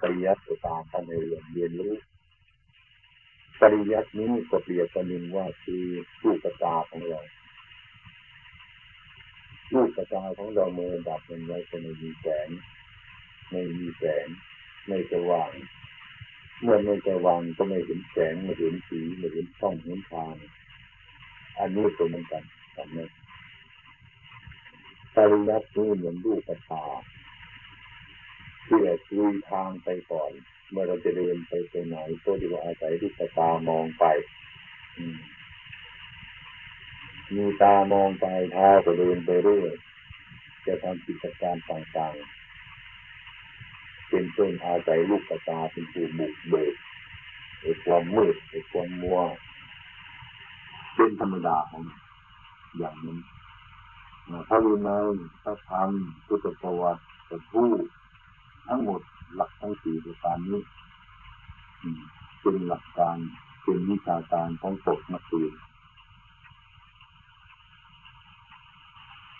ปริยัติตามท่านในเรียนเรียนรู้ปริยัตินี้ก็เปรียบประนินว่าคือลูกตาของเราลูกตาของเราเมื่อดับมันไว้ก็ไม่มีแสงไม่มีแสงไม่สว่างเมื่อไม่สว่างก็ไม่เห็นแสงไม่เห็นสีไม่เห็นช่องเห็นทางอันนี้ก็เหมือนกันทำนี้ปริยัตินี้เหมือนลูกตา เพื่อคุยทางไปก่อน เมื่อเราจะเดินไปไปไหนก็ดีว่าอาศัยลูกตามองไปมีตามองไปท้าก็เดินไปเรื่อยจะทำกิจการต่างๆ เป็นต้นอาศัยลูกตาเป็นผู้บุกเบิกไอ้ความมืดไอ้ความมัวเป็นธรรมดาของอย่างนี้พระวินัยพระธรรมพุทธประวัติพระทูต ทั้งหมดหลักทั้งสี่ประการนี้เป็นหลักการเป็นวิชาการของตกนักเรียน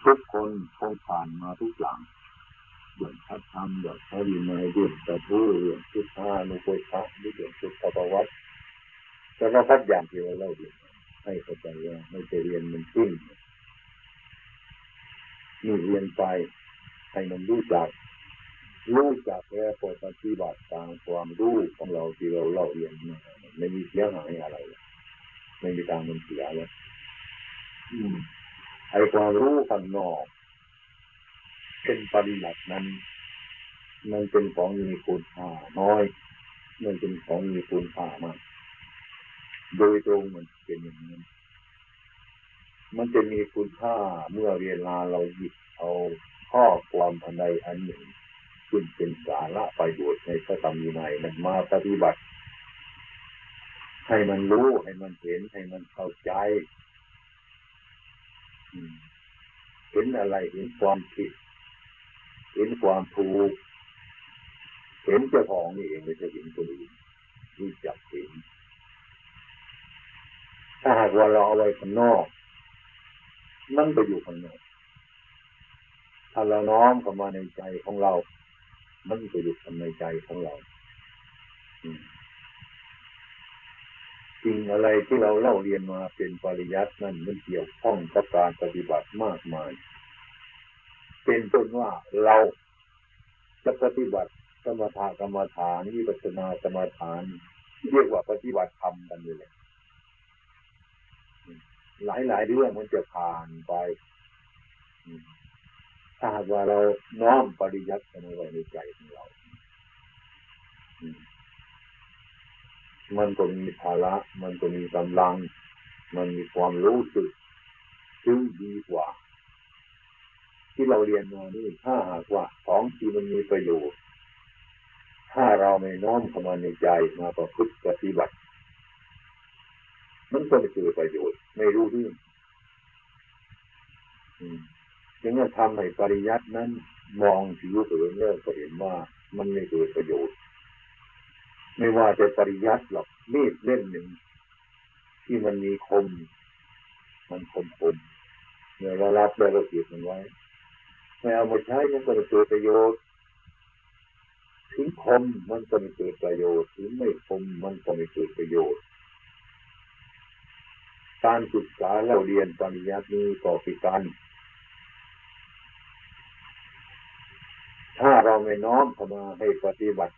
ทุกคนคงผ่านมาทุกอย่างเรื่องพัฒธรรมเรื่องพระวินัยเรื่องตะพูเรื่องพุทธานุโกชะเรื่องพุทธประวัติแต่ว่าพัดอย่างที่เราเล่าดีให้เข้าใจว่าไม่จะเรียนมันทิ้งนี่เรียนไปให้มันรู้จัก รู้จักแล้วปฏิบัติตามความรู้ของเราที่เราเล่าเรียนมาไม่มีเสียหายอะไรไม่มีการมันเสียแล้วไอ้ความรู้ข้างนอกเป็นปริบัตินั้นมันเป็นของมีคุณค่าน้อยมันเป็นของมีคุณค่ามาก โดยตรงมันเป็นอย่างนี้มันจะมีคุณค่าเมื่อเวลาเราหยิบเอาข้อความอันใดอันหนึ่ง ขึ้นเป็นสาระประโยชน์ในพระธรรมวินัยมันมาปฏิบัติ ให้มันรู้ให้มันเห็นให้มันเข้าใจเห็นอะไรเห็นความผิดเห็นความถูกเห็นเจ้าของนี่เองไม่ใช่เห็นคนอื่นรู้จักเห็นถ้าหากว่าเราเอาไว้ข้างนอกมันไปอยู่ข้างนอกถ้าเราน้อมเข้ามาในใจของเรา มันจะอยู่ในใจของเราสิ่งอะไรที่เราเล่าเรียนมาเป็นปริยัตินั่นมันเกี่ยวข้องกับการปฏิบัติมากมาย เป็นต้นว่าเราจะปฏิบัติสมถะกรรมฐานวิปัสสนากรรมฐานเรียกว่าปฏิบัติธรรมกันเลย หลายหลายเรื่องมันจะผ่านไป ถ้าว่าเราน้อมปริยัติกันไว้ในใจของเรา มันก็มีภาระ มันก็มีกำลัง มันมีความรู้สึกซึ่งดีกว่า ที่เราเรียนมานี่ถ้าหากว่าของที่มันมีประโยชน์ถ้าเราไม่น้อมเข้ามาในใจมาประพฤติปฏิบัติ มันก็ไม่เกิดประโยชน์ ไม่รู้เรื่อง จึงจะทำให้ปริยัตินั้น มองผิวเผินเลิกก็เห็นว่ามันไม่เกิดประโยชน์ ไม่ว่าจะปริยัติหรอกมีดเล่มหนึ่ง ที่มันมีคม มันคมคมเมื่อเรารับแล้วเราเก็บมันไว้ไม่เอามาใช้มันก็ไม่เกิดประโยชน์ถึงคมมันก็ไม่เกิดประโยชน์ถึงไม่คมมันก็ไม่เกิดประโยชน์ การศึกษาเราเรียนปริยัตินี้ก็คือการถ้า เราไม่น้อมเข้ามาให้ปฏิบัติ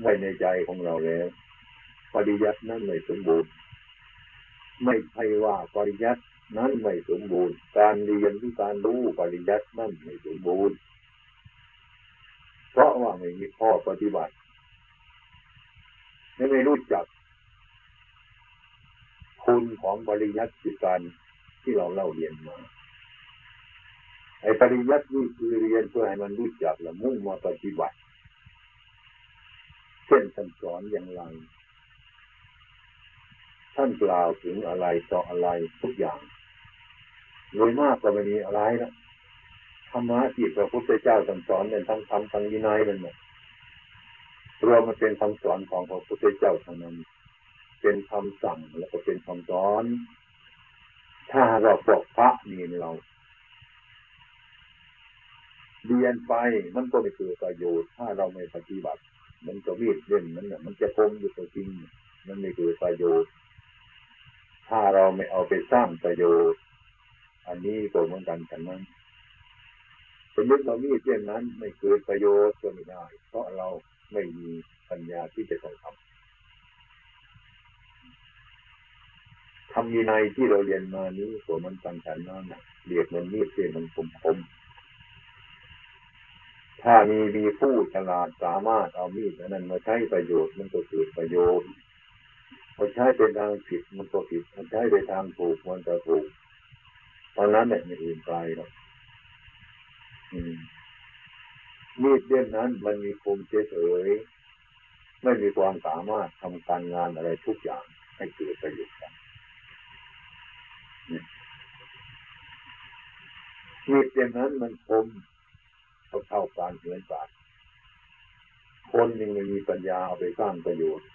ไว้ในใจของเราแล้ว ปริยัตินั้นไม่สมบูรณ์ ไม่ใช่ว่าปริยัตินั้นไม่สมบูรณ์ การเรียนหรือการรู้ปริยัตินั้นไม่สมบูรณ์ เพราะว่าไม่มีข้อปฏิบัติไม่ไม่รู้จัก คุณของปริยัติการที่เราเล่าเรียนมา ไอ้ปริยัตินี่คือเรียนเพื่อให้มันรู้จักและมุ่งมาปฏิบัติ เช่นท่านสอนอย่างไร ท่านกล่าวถึงอะไรต่ออะไรทุกอย่างโดยมากก็ไม่มีอะไรนะธรรมะที่พระพุทธเจ้าสอนเนี่ยทั้งธรรมทั้งวินัยนั่นแหละรวมมันเป็นคำสอนของพระพุทธเจ้าทั้งนั้น เป็นคำสั่งแล้วก็เป็นคำสอน ถ้าเราบอกพระนี่เรา เรียนไปมันก็ไม่เกิดประโยชน์ ถ้าเราไม่ปฏิบัติ มันก็มีดเล่นมันเนี่ยมันจะคมอยู่ตัวจริง มันไม่เกิดประโยชน์ ถ้าเราไม่เอาไปสร้างประโยชน์ อันนี้ก็เหมือนกันกันนั้นสมมติเรามีดเล่นนั้น ไม่เกิดประโยชน์ก็ไม่ได้ เพราะเราไม่มีปัญญาที่จะต้องทำทำมีในที่เราเรียนมานี้ก็มันกันกันนั้นเรียกมันมีดเล่นมันคมคม ถ้ามีมีผู้ฉลาดสามารถเอามีดนั้นมาใช้ประโยชน์มันก็เกิดประโยชน์พอใช้เป็นทางผิดมันก็ผิดมันใช้ไปทางถูกมันจะถูกตอนนั้นเนี่ยไม่อื่นไกลหรอกมีดเล่นนั้นมันมีคมเฉยๆไม่มีความสามารถทำการงานอะไรทุกอย่างให้เกิดประโยชน์กันมีดเล่นนั้นมันคม เขาเท่าการเหือนสารคนยังไม่มีปัญญาเอาไปสร้างประโยชน์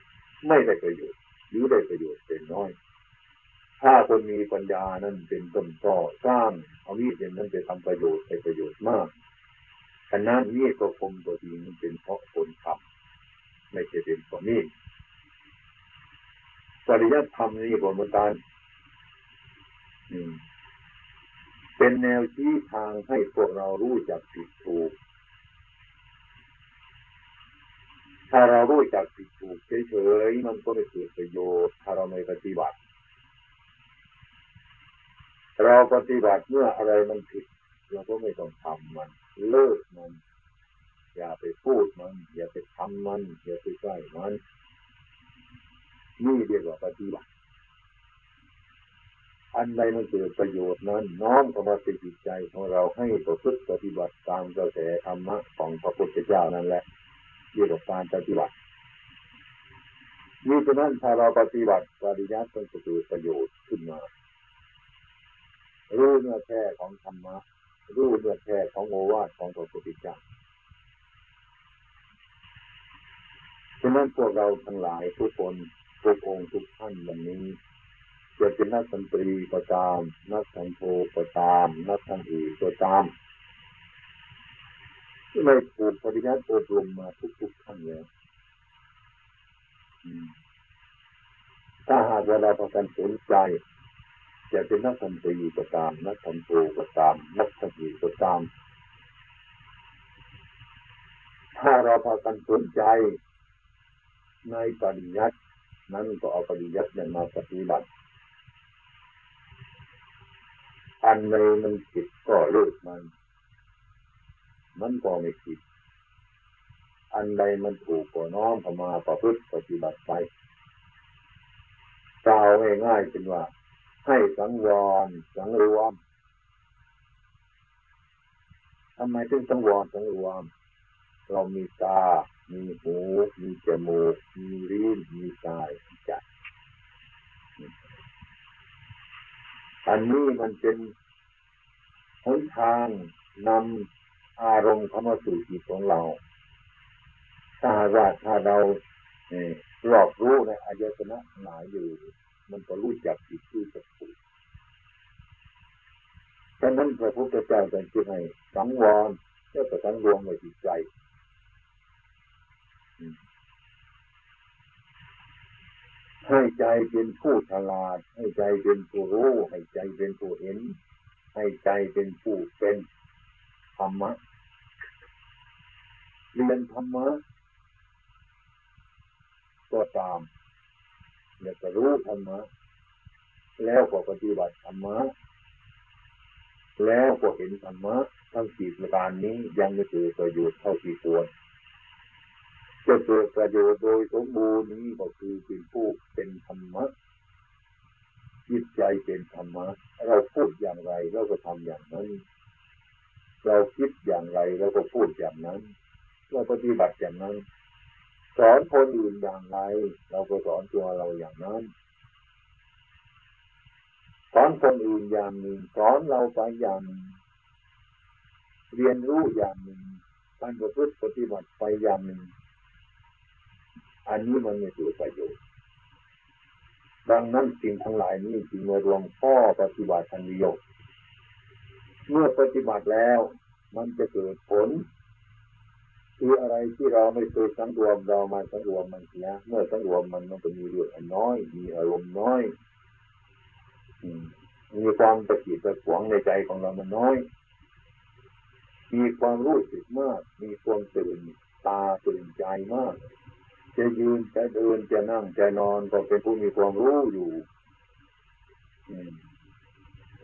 ไม่ได้ประโยชน์หรือได้ประโยชน์เป็นน้อย ถ้าคนมีปัญญานั้นเป็นต้นต่อสร้างเอามีดเป็นนั้นไปทำประโยชน์ไปประโยชน์มากขนาดนี้ก็คงตัวดีมันเป็นเพราะคนทำไม่ใช่เป็นเพราะมีดปริยัติธรรมนี่ก็เหมือนกัน เป็นแนวชี้ทางให้พวกเรารู้จักผิดถูก ถ้าเรารู้จักผิดถูกเฉยๆมันก็ไม่เกิดประโยชน์ถ้าเราไม่ปฏิบัติ เราปฏิบัติเมื่ออะไรมันผิด เราก็ไม่ต้องทำมัน เลิกมัน อย่าไปพูดมัน อย่าไปทำมัน อย่าไปใกล้มัน นี่เรียกว่าปฏิบัติ อันใดมันเกิดประโยชน์นั้นน้อมเข้ามาเป็นจิตใจของเราให้ประพฤติปฏิบัติตามกระแสธรรมะของพระพุทธเจ้านั่นแหละเรียกว่าการปฏิบัตินี่ฉะนั้นถ้าเราปฏิบัติปริยัติมันจะเกิดประโยชน์ขึ้นมารู้เนื้อแท้ของธรรมะรู้เนื้อแท้ของโอวาทของพระพุทธเจ้าฉะนั้นพวกเราทั้งหลายทุกคนทุกองค์ทุกท่านวันนี้ จะเป็นนักดนตรีก็ตาม นักสังโฆก็ตาม นักทางอีก็ตามที่ไม่ถูกปฏิญาณอบรมมาทุกๆขั้นเลยถ้าหากว่าเราประกันสนใจจะเป็นนักดนตรีก็ตาม นักสังโฆก็ตาม นักทางอีก็ตามถ้าเราพากันสนใจในปริยัตินั้นก็เอาปริยัตินั้นมาปฏิบัติ อันใดมันผิดก็เลิกมัน มันก็ไม่ผิด อันใดมันถูกก็น้อมเข้ามาประพฤติปฏิบัติไปกล่าวง่ายๆเป็นว่า ให้สังวรสังรวมทำไมถึงสังวรสังรวม เรามีตา มีหู มีจมูก มีลิ้นมีกายมีใจ อันนี้มันเป็นหนทางนำอารมณ์เข้ามาสู่จิตของเรา ถ้าว่าถ้าเรารอบรู้ในอายตนะหมายอยู่ มันก็รู้จักจิตที่จะถูกฉะนั้นพระพุทธเจ้าจึงให้สังวรแล้วก็สังรวมในจิตใจ ให้ใจเป็นผู้ฉลาด ให้ใจเป็นผู้รู้ ให้ใจเป็นผู้เห็น ให้ใจเป็นผู้เป็นธรรมะเรียนธรรมะก็ตามอยากจะรู้ธรรมะแล้วก็ปฏิบัติธรรมะแล้วก็เห็นธรรมะทั้งสี่ประการนี้ยังไม่เกิดประโยชน์เท่าที่ควร จะเกิดประโยชน์โดยสมบูรณ์นี้ก็คือเป็นผู้เป็นธรรมะจิตใจเป็นธรรมะเราพูดอย่างไรเราก็ทำอย่างนั้น เราคิดอย่างไรเราก็พูดอย่างนั้น เราปฏิบัติอย่างนั้น สอนคนอื่นอย่างไร เราก็สอนตัวเราอย่างนั้นสอนคนอื่นอย่างหนึ่งสอนเราไปอย่างหนึ่งเรียนรู้อย่างหนึ่งการประพฤติปฏิบัติไปอย่างหนึ่ง อันนี้มันไม่ถือประโยชน์ดังนั้นสิ่งทั้งหลายนี้จึงมารวมข้อปฏิบัติทันเดียวเมื่อปฏิบัติแล้ว มันจะเกิดผลคืออะไรที่เราไม่เคยสังรวมเรามาสังรวมมันเสียเมื่อสังรวมมันมันก็มีเรื่องน้อย มีอารมณ์น้อยมีความตะกิดตะขวงในใจของเรามันน้อย มีความรู้สึกมาก มีความตื่นตาตื่นใจมาก จะยืนจะเดินจะนั่งจะนอนก็เป็นผู้มีความรู้อยู่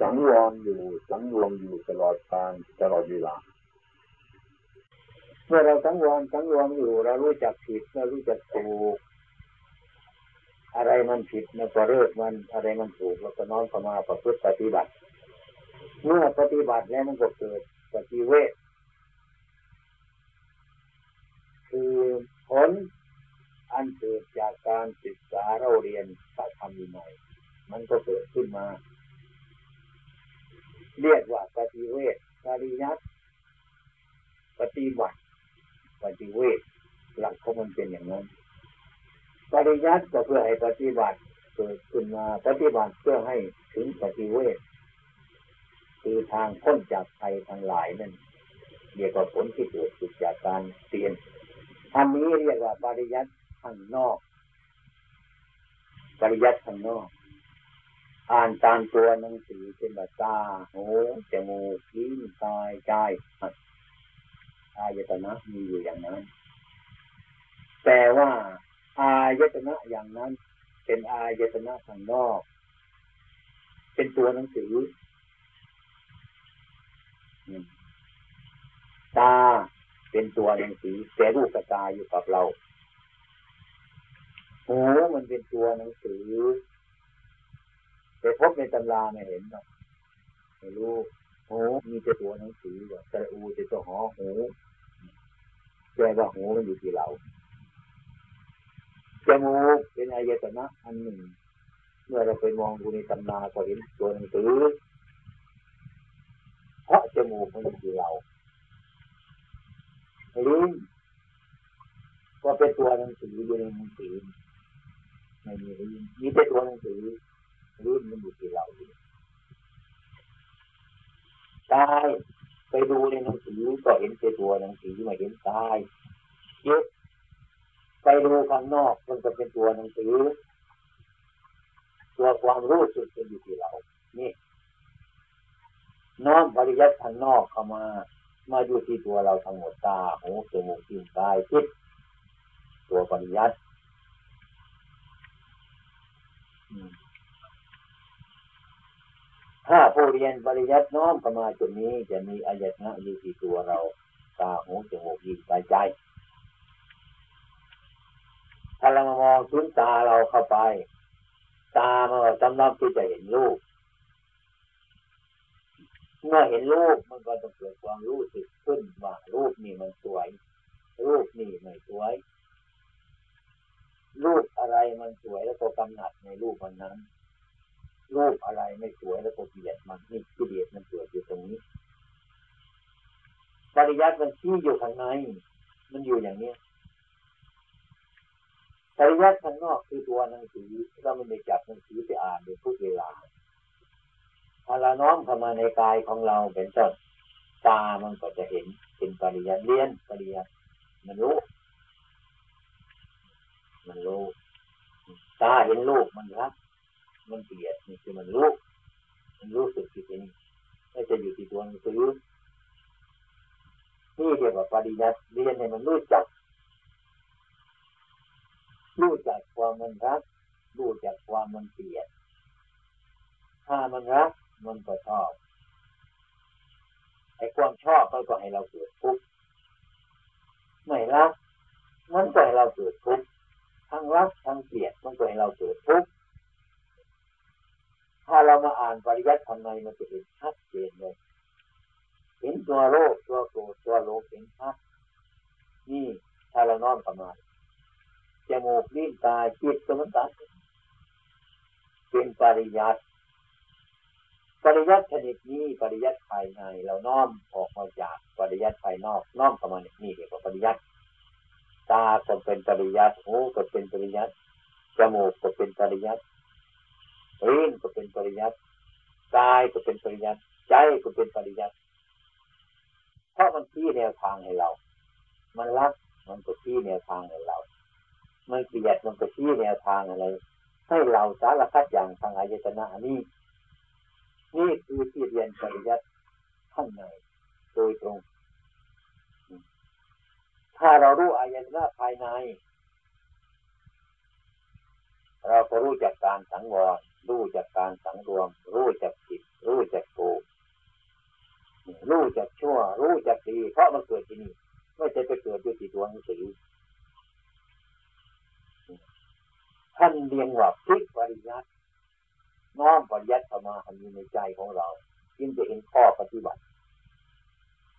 สังวรอยู่ สังรวมอยู่ตลอดการตลอดเวลาเมื่อเราสังวรสังรวมอยู่เรารู้จักผิดเรารู้จักถูก อะไรมันผิดเราก็เลิกมันอะไรมันถูกเราก็น้อมเข้ามาประพฤติปฏิบัติ เมื่อปฏิบัติแล้วมันก็เกิดปฏิเวทคือผล อันเกิดจากการศึกษาเราเรียนพระธรรมวินัยมันก็เกิดขึ้นมา เรียกว่าปฏิเวทปริยัติปฏิบัติปฏิเวทหลักของมันเป็นอย่างนั้น ปริยัติก็เพื่อให้ปฏิบัติเกิดขึ้นมาปฏิบัติเพื่อให้ถึงปฏิเวทคือทางพ้นจากภัยทั้งหลายนั่นเรียกว่าผลที่เกิดจากการเรียนอันนี้เรียกว่าปริยัติ ข้างนอกปริยัติข้างนอก อ่านตามตัวหนังสือเป็นแบบตาหูจมูกลิ้นกายใจอายตนะมีอยู่อย่างนั้น แต่ว่าอายตนะอย่างนั้น เป็นอายตนะข้างนอก เป็นตัวหนังสือตาเป็นตัวหนังสือแต่รูปตาอยู่กับเรา หูมันเป็นตัวหนังสือแต่พบในตำราไม่เห็นหรอกไม่รู้หูมีแต่ตัวหนังสือแต่อูจะตัวหอหูแต่ว่าหูมันอยู่ที่เราจมูกเป็นอายตนะอันหนึ่ง เมื่อเราไปมองดูในตำนาก็เห็นตัวหนังสือเพราะจมูกมันอยู่ที่เราลิ้นก็เป็นตัวหนังสืออยู่ในหนังสือ ไม่มีลิ้นมีแต่ตัวหนังสือลิ้นมันอยู่ที่เราอยู่กายไปดูในหนังสือก็เห็นแต่ตัวหนังสือไม่เห็นกายยึดไปดูข้างนอกมันจะเป็นตัวหนังสือ ตัวความรู้สึกจะอยู่ที่เรา นี่น้อมปริยัติข้างนอกเข้ามา มาอยู่ที่ตัวเราทั้งหมดตาหูจมูกลิ้นกายจิตตัวปริยัติ ถ้าผู้เรียนปริยัติน้อมเข้ามาจุดนี้จะมีอายตนะอยู่ที่ตัวเรา ตาหูจมูกลิ้นกายใจ ถ้าเรามามองซุ้นตาเราเข้าไป ตามันสำนักที่จะเห็นรูปเมื่อเห็นรูปมันก็ต้องเกิดความรู้สึกขึ้นว่ารูปนี่มันสวย รูปนี่ไม่สวย รูปอะไรมันสวยแล้วก็กำหนัดในรูปมันนั้น รูปอะไรไม่สวยแล้วก็เกลียดมันนี่กิเลสมันเกิดอยู่ตรงนี้ปริยัติมันที่อยู่ข้างในมันอยู่อย่างนี้ปริยัติข้างนอกคือตัวหนังสือเราไม่ได้จับหนังสือไปอ่านในทุกเวลาถ้าเราน้อมเข้ามาในกายของเราเป็นต้นตามันก็จะเห็นเป็นปริยัติเรียนปริยัติมันรู้ มันรู้ตาเห็นลูกมันรักมันเกลียดนี่คือมันรู้มันรู้สึกที่เป็นไม่จะอยู่ที่ตัวหนังสือนี่เรียกว่าปริยัติเรียนให้มันรู้จัก รู้จักความมันรัก รู้จักความมันเกลียด ถ้ามันรักมันก็ชอบไอ้ความชอบมันก็ให้เราเกิดทุกข์ไม่รักมันก็ให้เราเกิดทุกข์ ทั้งรักทั้งเกลียดมันก็ให้เราเกิดทุกข์ถ้าเรามาอ่านปริยัติทำไมมันจะเห็นชัดเจนเลย เห็นตัวโลกตัวโกรธตัวโลภเห็นชัดนี่ถ้าเราน้อมประมาจมูกลิ้นกายจิตสมัตัเป็นปริยัติปริยัติชนิดนี้ปริยัติภายใน เราน้อมออกมาจากปริยัติภายนอกน้อมเข้ามานี่เรียกว่าปริยัติ ตาก็เป็นปริยัติหูก็เป็นปริยัติจมูกก็เป็นปริยัติลิ้นก็เป็นปริยัติกายก็เป็นปริยัติใจก็เป็นปริยัติเพราะมันที่แนวทางให้เรา มันรักมันก็ชี้แนวทางให้เรา มันเกลียดมันก็ชี้แนวทางอะไร ให้เราสารพัดอย่างทางอายตนะนี้นี่คือที่เรียนปริยัติข้างในโดยตรง ถ้าเรารู้อายตนะภายใน เราก็รู้จักการสังวร รู้จักการสังรวม รู้จักผิด รู้จักโกรู้จักชั่ว รู้จักดี เพราะมันเกิดที่นี่ ไม่ใช่ไปเกิดด้วยที่ตัวหนังสือท่านเรียงว่าพิกปริยัติน้อมปริยัติเข้ามาอันนี้ในใจของเรา จึงจะเห็นข้อปฏิบัติ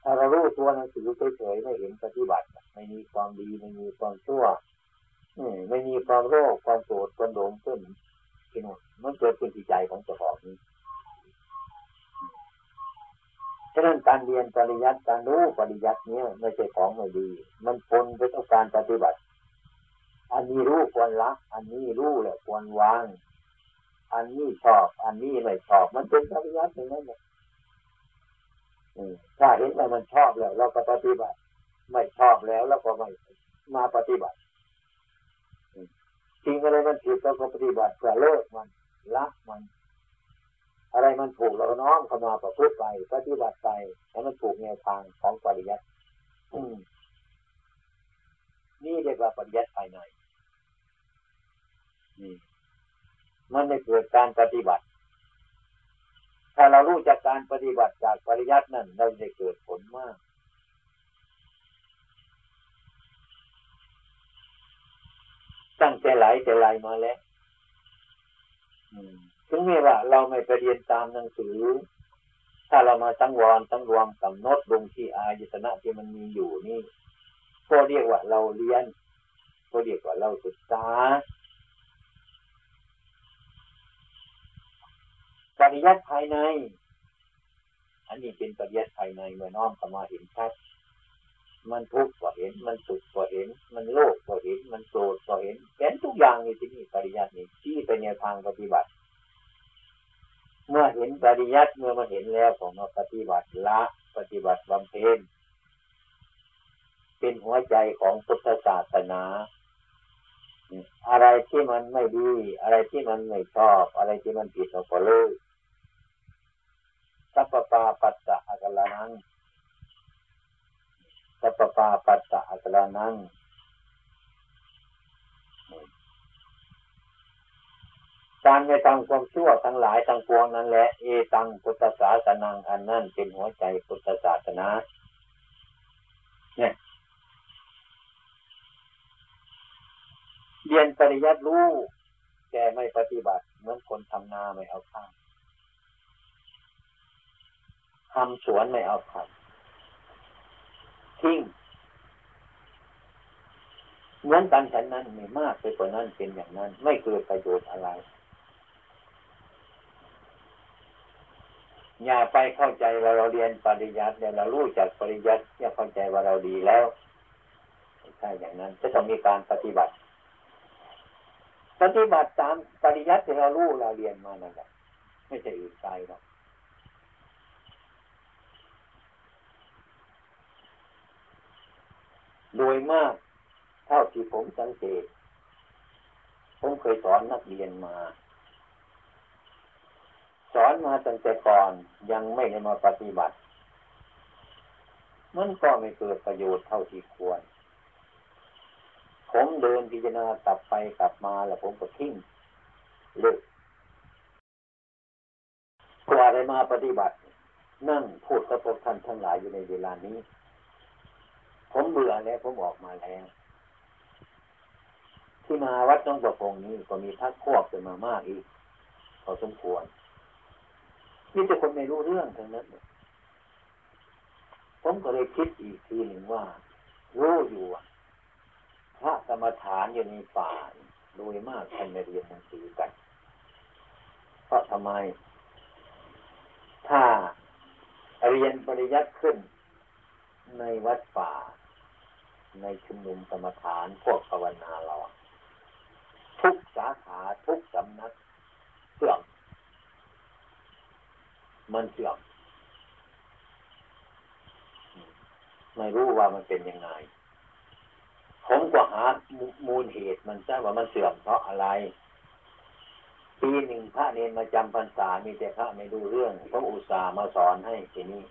ถ้าเรารู้ตัวหนังสือเฉยๆไม่เห็นปฏิบัติ ไม่มีความดีไม่มีความชั่วไม่มีความโรคความโกรธความหลงขึ้นที่นู่นมันเกิดขึ้นที่ใจของเจ้าของนี้ฉะนั้นการเรียนปริยัติการรู้ปริยัติเนี้ยไม่ใช่ของไม่ดี มันปนไปกับการปฏิบัติ อันนี้รู้ควรละอันนี้รู้แหละควรวาง อันนี้ชอบ อันนี้ไม่ชอบ มันเป็นปริยัติอย่างนั้นเลย ถ้าเห็นว่ามันชอบแล้วเราก็ปฏิบัติ ไม่ชอบแล้วเราก็ไม่มาปฏิบัติสิ่งอะไรมันผิดเราก็ปฏิบัติเพื่อเลิกมันละมัน อะไรมันถูกเราก็น้อมเข้ามาประพฤติไป ปฏิบัติไปแล้วมันถูกแนวทางของปริยัตินี่เรียกว่าปริยัติภายในมันได้เกิดการปฏิบัติ ถ้าเรารู้จากการปฏิบัติจากปริยัตินั่นเราจะเกิดผลมากตั้งแต่ไหลแต่ไหลมาแล้วถึงแม้ว่าเราไม่ไปเรียนตามหนังสือ ถ้าเรามาตั้งวรตั้งรวมกำหนดลงที่อายตนะที่มันมีอยู่นี่ก็เรียกว่าเราเรียนก็เรียกว่าเราศึกษา ปริยัติภายใน อันนี้เป็นปริยัติภายในเมื่อน้อมเข้ามาเห็นชัดมันทุกข์ก็เห็น มันสุขก็เห็น มันโลภก็เห็น มันโกรธก็เห็นเห็นทุกอย่างในที่นี่ปริยัตินี้ที่เป็นแนวทางปฏิบัติ เมื่อเห็นปริยัติเมื่อมาเห็นแล้วผมมาปฏิบัติละปฏิบัติบำเพ็ญเป็นหัวใจของพุทธศาสนาอะไรที่มันไม่ดี อะไรที่มันไม่ชอบ อะไรที่มันผิดเราก็เลิก สัพปาปัสสะอักลานังสัพปาปัสสะอักลานังการไม่ทำความชั่วทั้งหลายทั้งปวงนั้นแหละเอตังพุทธศาสนาอันนั่นเป็นหัวใจพุทธศาสนาเนี่ยเรียนปริยัติรู้แกไม่ปฏิบัติเหมือนคนทำนาไม่เอาข้าว ทำสวนไม่เอาทำทิ้งเหมือนกันฉันนั้นไม่มากไปกว่านั้นเป็นอย่างนั้น ไม่เกิดประโยชน์อะไร อย่าไปเข้าใจว่าเราเรียนปริยัติเนี่ยเรารู้จักปริยัติอย่าเข้าใจว่าเราดีแล้วใช่อย่างนั้นจะต้องมีการปฏิบัติ ปฏิบัติตามปริยัติที่เรารู้เราเรียนมานั่นแหละไม่ใช่อื่นไกลหรอก โดยมาก เท่าที่ผมสังเกต ผมเคยสอนนักเรียนมา สอนมาตั้งแต่ก่อนยังไม่ได้มาปฏิบัติ มันก็ไม่เกิดประโยชน์เท่าที่ควร ผมเดินพิจารณากลับไปกลับมาแล้วผมก็ทิ้งเลิกกว่าได้มาปฏิบัติ นั่งพูดกับพวกท่านทั้งหลายอยู่ในเวลานี้ ผมเบื่อแล้วผมออกมาแล้วที่มาวัดน้องประพงนี้ก็มีทักพวกเป็นมามากอีกพอสมควรมีแต่คนไม่รู้เรื่องทั้งนั้นผมก็เลยคิดอีกทีหนึ่งว่า รู้อยู่พระกรรมฐานอยู่ในป่าโดยมากท่านไม่เรียนหนังสือกันเพราะทำไม ถ้าเรียนปริยัติขึ้นในวัดป่า ในชุมนุมกรรมฐานพวกภาวนาเรา ทุกสาขาทุกสำนักเสื่อมมันเสื่อมไม่รู้ว่ามันเป็นยังไงผมก็หามูลเหตุมันซะว่ามันเสื่อมเพราะอะไร ปีหนึ่งพระเนนมาจำพรรษามีแต่พระไม่ดูเรื่องต้องอุตส่าห์มาสอนให้ทีนี้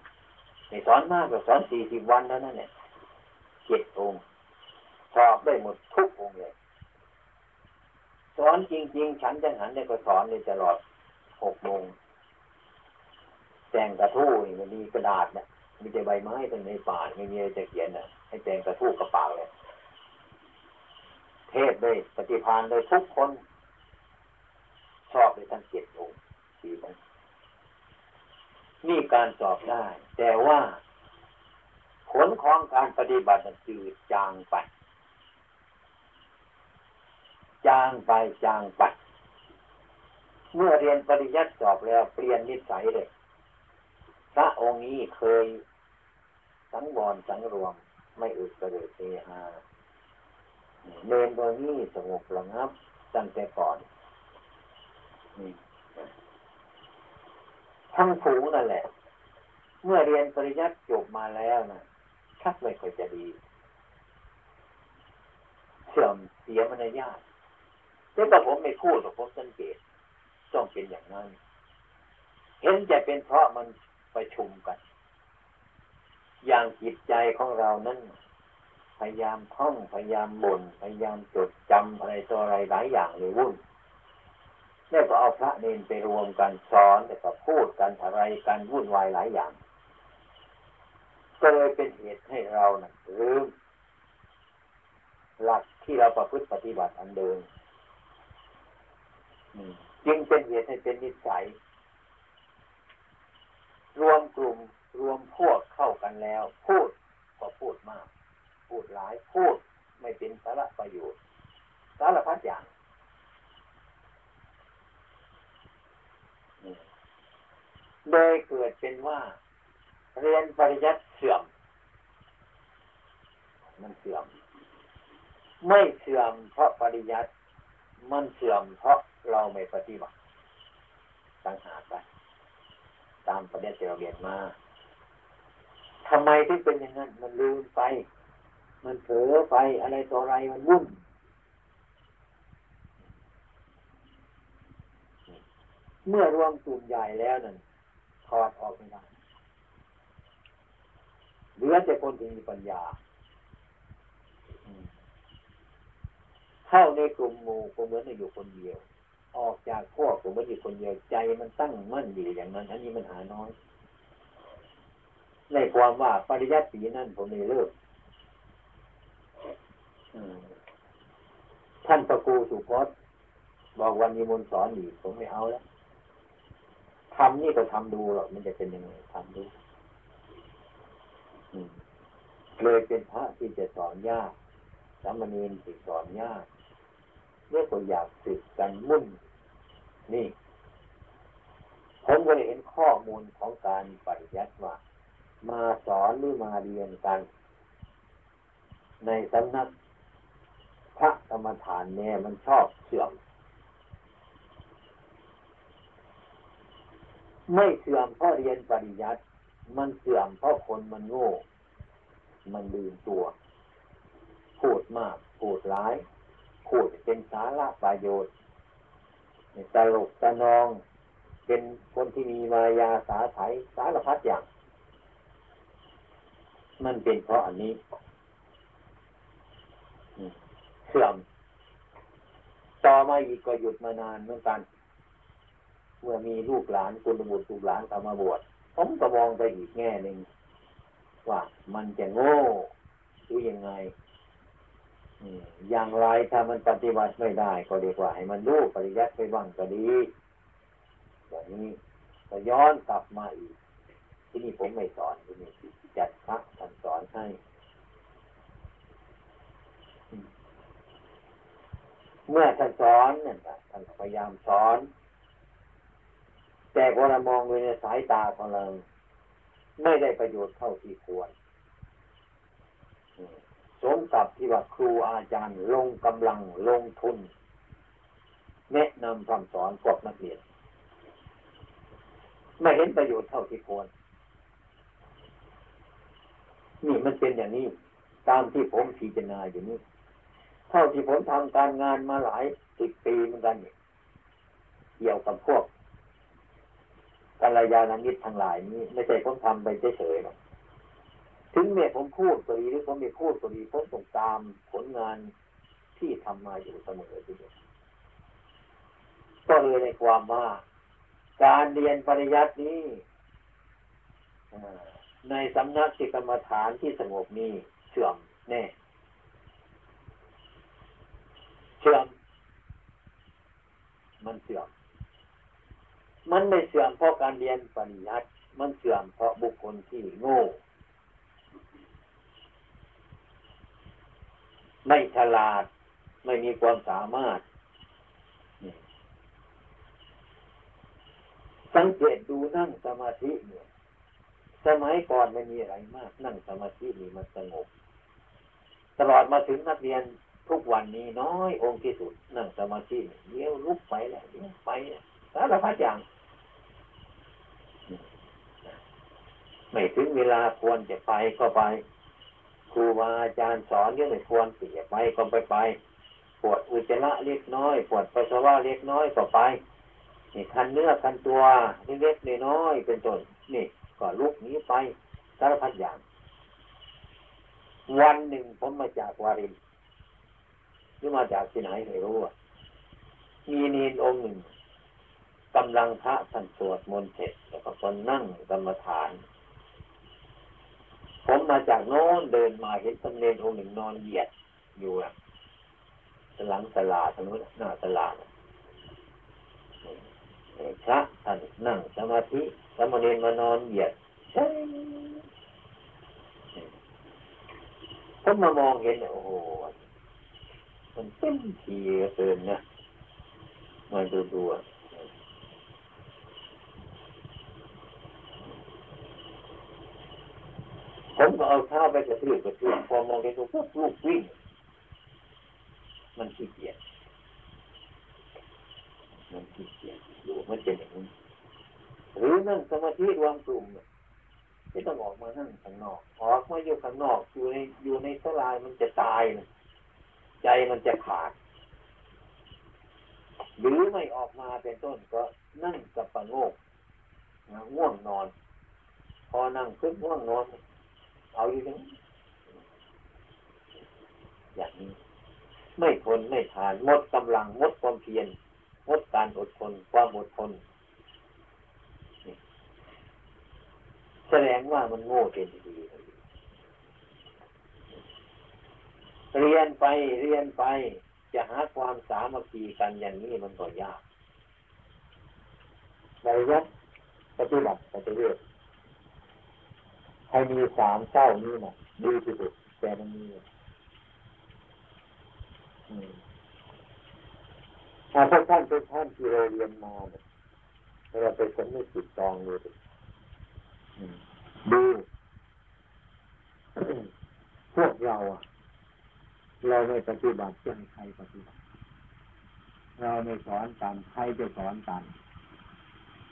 ไม่สอนมากกว่าสอนสี่สิบวันเท่านั้นเนี่ย เจ็ดองค์สอบได้หมดทุกองค์เลยสอนจริง ๆ ฉันจังหันเนี่ยก็สอนเลยตลอดหกโมงแจงกระทู้นี่มันมีกระดาษเนี่ยมีแต่ใบไม้ตรงในป่าไม่มีอะไรจะเขียนน่ะให้แจงกระทู้กระเป๋าเลยเทศเลยปฏิพานเลยทุกคน ชอบเลยทั้งเจ็ดองค์สี่องค์นี่การสอบได้ แต่ว่า ผลของการปฏิบัติมันจืดจางไป จางไปจางไป เมื่อเรียนปริยัติสอบแล้วเปลี่ยนนิสัยเลย พระองค์นี้เคย สังวรสังรวม ไม่อึดกระเดือเฮฮาเนนตัวนี้สงบระงับตั้งแต่ก่อนทั้งผูนั่นแหละ เมื่อเรียนปริยัติจบมาแล้วนะ ชักไม่ค่อยจะดีเสื่อมเสียมารยาทแต่ก็ผมไม่พูดหรอกผมสังเกตต้องเป็นอย่างนั้น เห็นจะเป็นเพราะมันประชุมกัน อย่างจิตใจของเรานั้นพยายามท่องพยายามบ่นพยายามจดจำอะไรตัวอะไรหลายอย่างเลยวุ่นแล้วก็เอาพระเนนไปรวมกันสอนแต่ก็พูดกันอะไรกันวุ่นวายหลายอย่าง เลยเป็นเหตุให้เรานะ่ะลืมหลักที่เราประพฤติปฏิบัติอันเดิมจึงเป็นเหตุให้เป็นนิสัย รวมกลุ่มรวมพวกเข้ากันแล้ว พูดก็พูดมาก พูดหลายพูดไม่เป็นสาระประโยชน์ สารพัดอย่างโดยเกิดเป็นว่า เรียนปริยัติเสื่อม มันเสื่อม ไม่เสื่อมเพราะปริยัติ มันเสื่อมเพราะเราไม่ปฏิบัติตั้งหาไป ตามประเด็นที่เราเรียนมาทำไมที่เป็นอย่างนั้น มันลืมไป มันเผลอไปอะไรต่ออะไรมันวุ่นเมื่อรวมกลุ่มใหญ่แล้วนั่นถอดออกไม่ได้ เหลือแต่คนที่มีปัญญา เข้าในกลุ่มหมู่ก็เหมือนอยู่คนเดียว ออกจากพวกก็เหมือนอยู่คนเดียวใจมันตั้งมั่นอยู่อย่างนั้น อันนี้มันหาน้อย ในความว่าปริยัติสีนั่นผมไม่เลิกท่านประกูสุพจน์บอกวันนี้มนสอนอีกผมไม่เอาแล้วทำนี่ก็ทำดูหรอกมันจะเป็นยังไงทำดู เลยเป็นพระที่จะสอนยากสามเณรที่สอนยากเมื่อก็อยากสึกกันมุ่น นี่ ผมก็เห็นข้อมูลของการปฏิยัติว่า มาสอนหรือมาเรียนกัน ในสำนักพระกรรมฐานเนี่ยมันชอบเสื่อม ไม่เสื่อมเพราะเรียนปริยัติ มันเสื่อมเพราะคนมันโง่ มันลืมตัว พูดมาก พูดร้าย พูดเป็นสาระประโยชน์ตลกตะนอง เป็นคนที่มีมายาสาไถสารพัดอย่าง มันเป็นเพราะอันนี้เสื่อม ต่อมาอีกก็หยุดมานานเหมือนกัน เมื่อมีลูกหลานคุณบุตรลูกหลานเข้ามาบวช ผมก็มองไปอีกแง่หนึ่งว่ามันจะโง่หรือยังไงอย่างไรถ้ามันปฏิบัติไม่ได้ ก็เรียกว่า ให้มันรู้ปริยัติไปบ้างก็ดีอย่างนี้ก็ย้อนกลับมาอีก ที่นี่ผมไม่สอนที่นี่จัดพระท่านสอนให้เมื่อท่านสอนเนี่ยท่านพยายามสอน แต่พอเรามองดูในสายตาของเราไม่ได้ประโยชน์เท่าที่ควรสมกับที่ว่าครูอาจารย์ลงกำลังลงทุน แนะนำคำสอนพวกนักเรียนไม่เห็นประโยชน์เท่าที่ควร นี่มันเป็นอย่างนี้ ตามที่ผมพิจารณาอยู่นี้เท่าที่ผมทำการงานมาหลายสิบปีเหมือนกันเนี่ยเกี่ยวกับพวก กัลยาณมิตรทั้งหลายนี้ไม่ใช่ผมทำไปเฉยๆหรอกถึงแม้ผมพูดก็ดีหรือผมไม่พูดก็ดีผมต้องตามผลงานที่ทำมาอยู่เสมอทีเดียวก็เลยในความว่า การเรียนปริยัตินี้ในสำนักจิตกรรมฐานที่สงบนี้เสื่อมแน่เสื่อมมันเสื่อม มันไม่เสื่อมเพราะการเรียนปริยัติมันเสื่อมเพราะบุคคลที่โง่ไม่ฉลาด ไม่มีความสามารถ สังเกตดูนั่งสมาธิเนี่ยสมัยก่อนไม่มีอะไรมาก นั่งสมาธินี่มันสงบ ตลอดมาถึงนักเรียนทุกวันนี้น้อยองค์ที่สุด นั่งสมาธิเลี้ยวลุกไปแหละเลี้ยวไป สารพัดอย่าง ไม่ถึงเวลาควรจะไปก็ไป ครูบาอาจารย์สอนยังไม่ควรที่จะไปก็ไปไป ปวดอุจจาระเล็กน้อย ปวดปัสสาวะเล็กน้อยก็ไป นี่คันเนื้อคันตัวเล็กๆน้อยๆเป็นต้นนี่ ก็ลุกนี้ไปสารพัดอย่าง วันหนึ่งผมมาจากวารินหรือมาจากที่ไหนไม่รู้อะมีนีนองค์หนึ่ง กำลังพระท่านสวดมนต์เสร็จแล้วก็คนนั่งกรรมฐาน ผมมาจากโน้นเดินมาเห็นตำเนนองค์หนึ่งนอนเหยียดอยู่อะหลังตลาดทางนู้นหน้าตลาดพระท่านนั่งสมาธิสมณีมานอนเหยียดใช่ผมมามองเห็นโอ้โหมันเต็มทีเกินนะมันดูดู ผมก็เอาเท้าไปกระทืบกระทืบพอมองเห็นตัวปุ๊บลูกวิ่ง มันขี้เกียจมันขี้เกียจดูมันเป็นอย่างนี้หรือนั่งสมาธิรวมกลุ่มไม่ต้องออกมานั่งข้างนอกออกมาอยู่ข้างนอกอยู่ในอยู่ในสลายมันจะตายนะใจมันจะขาด หรือไม่ออกมาเป็นต้นก็นั่งกับปะโงกง่วงนอน พอนั่งคึกง่วงนอน เอาอยู่นี้อย่างนี้ ไม่ทนไม่ทานหมดกำลังหมดความเพียรหมดการอดทนความอดทนแสดงว่ามันโง่เต็มทีเรียนไปเรียนไป จะหาความสามัคคีกันอย่างนี้มันก็ยากในยัดปฏิบัติปฏิเวท ให้มีสามเจ้านี้นะดีที่สุดแต่มันมีถ้าพวกท่านเป็นท่านที่เราเรียนมาเนี่ยเราไปสมมติจิตจองเลยดูพวกเราอะ เราไม่ปฏิบัติจะให้ใครปฏิบัติ เราไม่สอนกันใครจะสอนกัน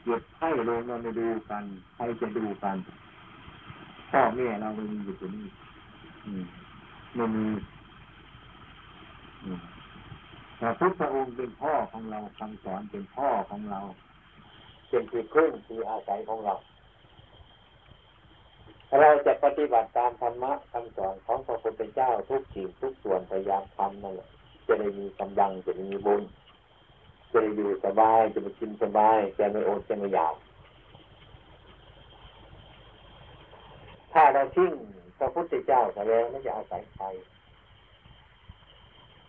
หยุดให้ลงเราไม่ดูกัน ใครจะดูกัน พ่อแม่เราไม่มีอยู่ตรงนี้ไม่มีพระพุทธองค์เป็นพ่อของเราคำสอนเป็นพ่อของเรา เป็นที่พึ่งที่อาศัยของเรา เราจะปฏิบัติตามธรรมะคำสอนของพระพุทธเจ้าทุกสิ่งทุกส่วนพยายามทำนั่นแหละจะได้มีกำลังจะได้มีบุญจะได้อยู่สบายจะไปกินสบายจะไม่อดจะไม่อยากถ้า เราทิ้งพระพุทธเจ้าไปแล้วไม่จะอาศัยใคร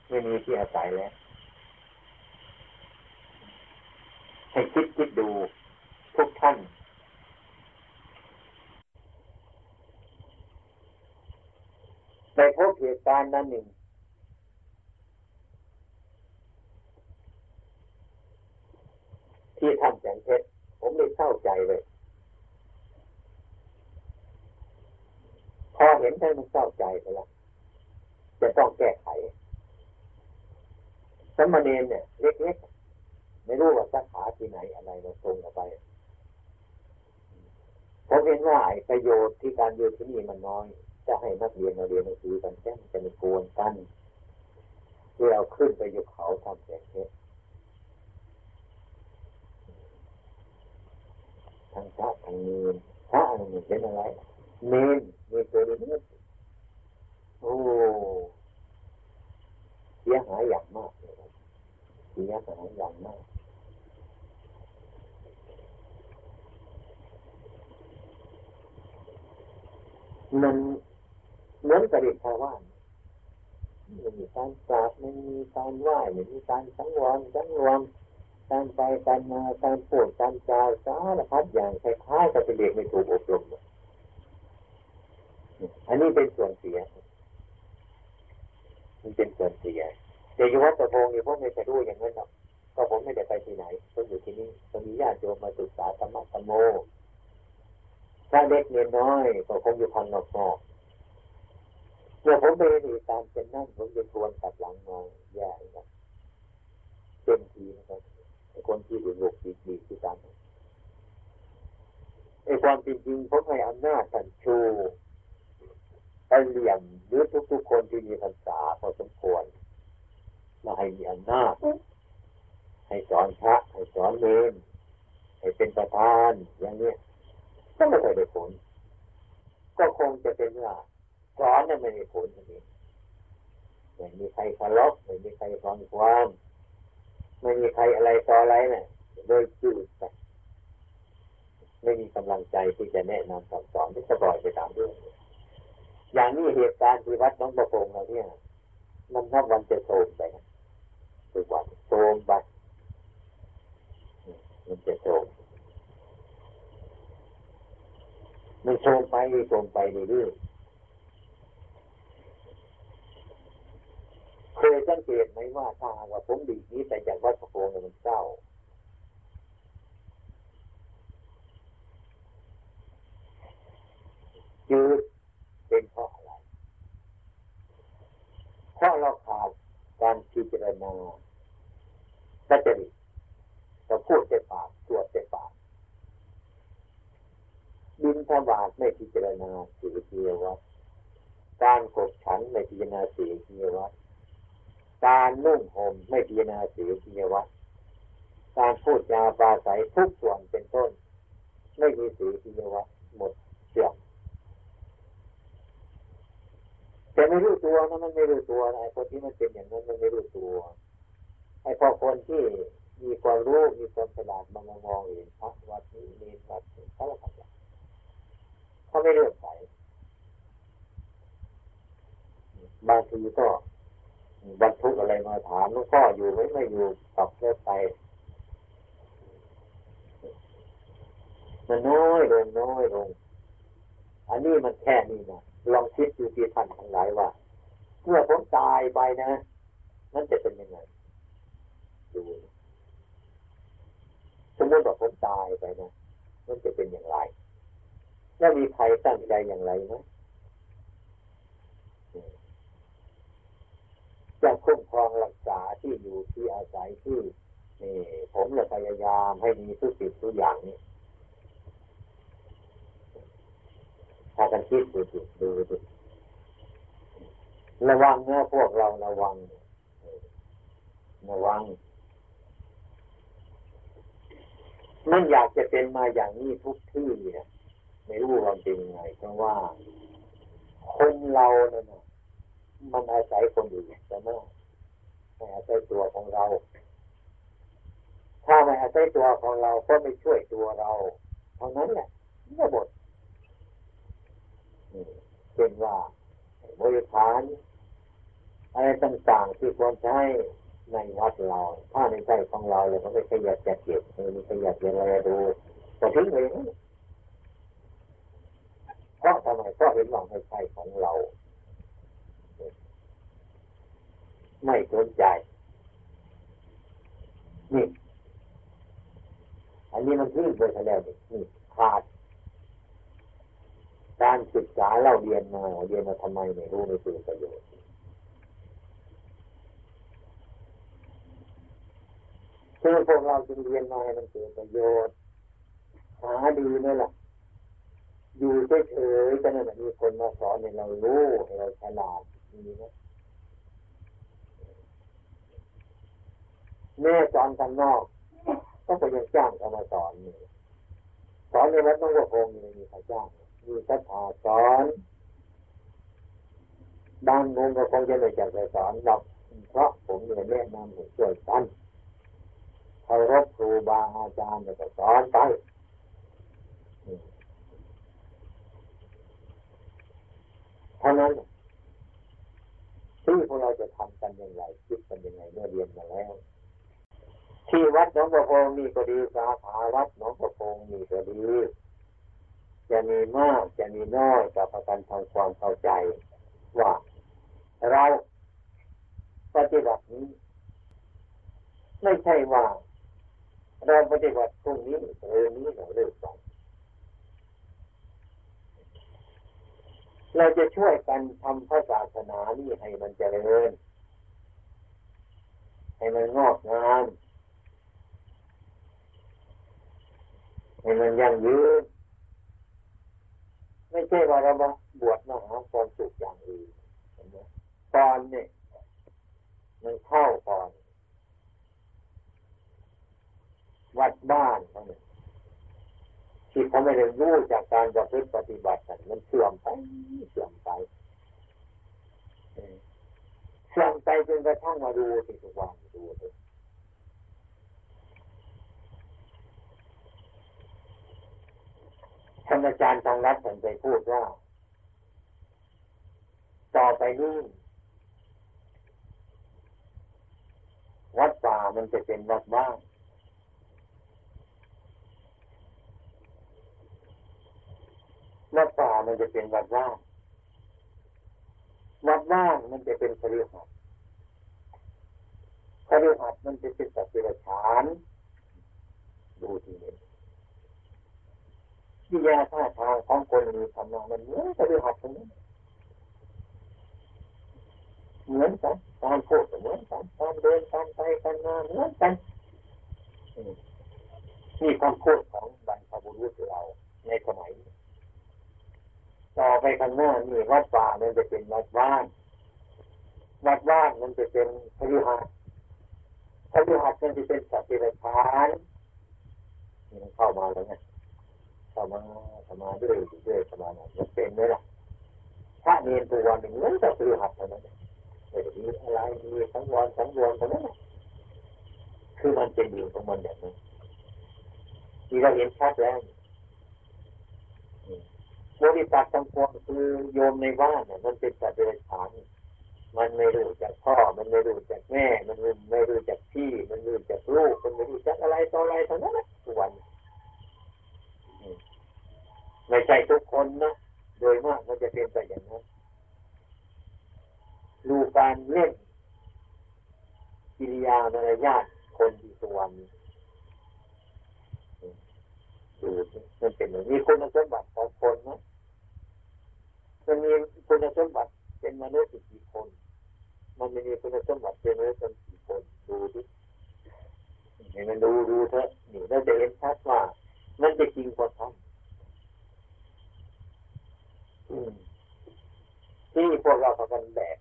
ไม่มีที่อาศัยแล้วให้คิดคิดดูทุกท่านไปพบเหตุการณ์นั้นหนึ่ง ที่ทำแสงเพชรผมเลยเศร้าใจเลย พอเห็นท่านมันเศร้าใจไปแล้วจะต้องแก้ไขสมณเณรเนี่ยเล็กๆไม่รู้ว่าสาขาที่ไหนอะไรมาตรงออกไปผมเห็นว่าประโยชน์ที่การอยู่ที่นี่มันน้อย จะให้นักเรียนมาเรียนหนังสือกันแค่จะม่กวนกันที่เราขึ้นไปอยู่เขาทำแสงเพชรทั้งพระทั้งเนรพระอันนี้เป็นอะไรเนน เนนตัวนี้โอ้เสียหายอย่างมากเลยเสียหายอย่างมากมันเหมือนกับเด็กชาวบ้านไม่มีการกราบไม่มีการไหว้ไม่มีการสังวรสังรวมการไปการมาการพูดการจาสารพัดอย่างคล้ายๆกับเป็นเด็กไม่ถูกอบรม อันนี้เป็นส่วนเสีย มันเป็นส่วนเสียแต่ยุวัตโพงนี่ผมไม่เคยรู้อย่างนั้นหรอกก็ผมไม่ได้ไปที่ไหนผมอยู่ที่นี่ก็มีญาติโยมมาศึกษาธรรมะธรรมโมถ้าเล็กเนียนน้อยก็คงอยู่พันนอกๆเมื่อผมไปเห็นเหตุการณ์เป็นนั่นผมจะทวนกลับหลังมาแย่นะเต็มทีนะครับคนที่อยู่โลกดีดีที่ตามไอ้ความจริงๆผมให้อำนาจท่านชู ไปเหลี่ยมหรือทุกๆคนที่มีภาษาพอสมควรมาให้มีอำนาจให้สอนพระให้สอนเนให้เป็นประธานอย่างนี้ก็ไม่เคยได้ผล ก็คงจะเป็นว่าสอนไม่ได้ผลอย่างนี้ไม่มีใครทะเคารพไม่มีใครฟังความไม่มีใครอะไรต่ออะไรเนี่ยโดยจืดไปไม่มีกำลังใจที่จะแนะนำสอนสอนที่จะปล่อยไปตามเรื่อง อย่างนี้เหตุการณ์ที่วัดน้องประพงเราเนี่ย มันนับวันจะโทมไปนะทุกวันโทมไปมันจะโทมมันโทมไปโทมไปเรื่อยเคยสังเกตไหมว่าถ้าว่าผมดีนี้ไปจากวัดประพงเนี่ยมันเศร้าจืด เป็นเพราะอะไรเพราะเราขาดการพิจารณาสัจริตเราพูดเต็ปากตรวจเต็ปากบินทบาทไม่พิจารณาสีเกียวัดการขบฉันไม่พิจารณาสีเกียวัดการนุ่งห่มไม่พิจารณาสีเกียวัดการพูดจาปราศัยทุกส่วนเป็นต้น ไม่มีสีเกียวัดหมดเสื่อม แต่ไม่รู้ตัวนะมันไม่รู้ตัวไอ้คนที่มันเป็นอย่างนั้นมันไม่รู้ตัวไอ้พอคนที่มีความรู้มีความฉลาดมามองเห็นพระวัดนี้เนรวัดนี้เขาทำอย่างเขาไม่เลื่อมใสบางทีก็บรรทุกอะไรมาถามหลวงพ่ออยู่ไหมไม่อยู่กลับเลิกไปมันน้อยลงน้อยลงอันนี้มันแค่นี้นะ ลองคิดดูที่ท่านทั้งหลายว่าเมื่อผมตายไปนะนั่นจะเป็นยังไงดูสมมติว่าผมตายไปนะนั่นจะเป็นอย่างไร แล้วมีใครตั้งใจอย่างไรไหมจะคุ้มครองรักษาที่อยู่ที่อาศัยที่นี่ผมจะพยายามให้มีทุกสิ่งทุกอย่างนี่ ถ้ากันคิดดูดูดูดูระวังเนื้อพวกเราระวังระวังมันอยากจะเป็นมาอย่างนี้ทุกที่เนี่ยไม่รู้ความจริงไงเพราะว่า คนเราเนี่ยมันอาศัยคนอื่นแต่ไม่ไม่อาศัยตัวของเรา ถ้าไม่อาศัยตัวของเราก็ไม่ช่วยตัวเราเท่านั้นแหละนี่หมด เช่นว่าบริฐานอะไรต่างๆที่ควรใช้ในวัดเรา ถ้าในใจของเราเราก็ไม่ขยันจะเก็บไม่ขยันจะอะไรดูก็ทิ้งเองเพราะทำไมเพราะเห็นว่าไม่ใช่ของเรา ไม่สนใจ นี่ อันนี้มันทิ้งไปแล้วนี่ขาด การศึกษาเราเรียนมาเรียนมาทำไมไม่รู้ไม่เป็นประโยชน์คือพวกเราจึงเรียนมาให้มันเกิดประโยชน์หาดีไหมล่ะอยู่เฉยๆจะนั่นมีคนมาสอนให้เรารู้ให้เราฉลาดมีไหมแม่สอนกันนอกก็ไปยังจ้างเขามาสอนนี่สอนในวัดน้องวัวคงนี่มีใครจ้าง มีศรัทธาสอนบางงงก็คงจะไม่อยากจะสอนหรอกเพราะผมเนี่ยแนะนำให้ช่วยกันเคารพครูบาอาจารย์แล้วก็สอนไปเท่านั้นที่พวกเราจะทำกันอย่างไรคิดกันยังไงเมื่อเรียนมาแล้ว ที่วัดหนองประพงมีก็ดีสาขาวัดหนองประพงมีก็ดี จะมีมากจะมีน้อยกับประกันทำความเข้าใจ ว่าเราปฏิบัตินี้ ไม่ใช่ว่า เราปฏิบัติตรงนี้เรื่องนี้เราเลิกไปเราจะช่วยกันทำพระศาสนานี่ให้มันเจริญ ให้มันงอกงามให้มันยั่งยืน ไม่ใช่ว่าเรามาบวชมาหาความสุขอย่างอื่นตอนเนี่ยมันเข้าก่อน วัดบ้านเขาเนี่ยที่เขาไม่ได้รู้จากการประพฤติปฏิบัติมันเสื่อมไปเสื่อมไปเสื่อมไปจนกระทั่งมาดูที่ทุกวันดูเลย ท่านอาจารย์ทองรัฐท่านไปพูดว่า ต่อไปนี้วัดป่ามันจะเป็นวัดบ้านวัดป่ามันจะเป็นวัดว่างวัดว่างมันจะเป็นคฤหัสถ์คฤหัสถ์มันจะเป็นสัตว์เดรัจฉานดูทีนี้ วิญญาท่าทางของคนมีธรรมะมันเหมือนคฤหัสถ์คนนี้เหมือนกันการพูดเหมือนกันการเดินการไปการมาเหมือนกันนี่คำพูดของบรรพบุรุษเราในสมัยต่อไปข้างหน้านี่วัดป่ามันจะเป็นวัดบ้านวัดบ้านมันจะเป็นพฤหัสพฤหัสมันจะเป็นสัตว์เดรัจฉานมันเข้ามาแล้วไงเข้า มาเข้ามาด้วยด้วยเข้ามาหน่ยมันเป็นไหมล่ะพระเนรตัววันหนึ่งเหมือนกับพฤหัสเท่านั้นไม่ได้มีอะไรมีสังวรสังวรเท่านั้นคือมันเป็นอยู่ของมันแบบนี้ที่เราเห็นชัดแล้วบริษัททั้งปวงคือโยมในบ้านเนี่ยมันเป็นสัตว์เดรัจฉานมันไม่รู้จักพ่อ มันไม่รู้จักแม่ มันไม่รู้จักพี่ มันไม่รู้จักลูก มันไม่รู้จักอะไรต่ออะไรทั้งนั้นทุกวัน ไม่ใช่ทุกคนนะโดยมากมันจะเป็นไปอย่างนั้นดูการเล่นกิริยามารยาทคนที่สุวรรณดูมันเป็นอย่างนี้คุณสมบัติของคนนะมันมีคุณสมบัติเป็นมนุษย์กี่คน มันมีคุณสมบัติเป็นมนุษย์กี่คนดูดิให้มันดูดูเถอะนี่เราจะเห็นชัดว่ามันจะจริงกว่าทำ ที่พวกเราพากันแบก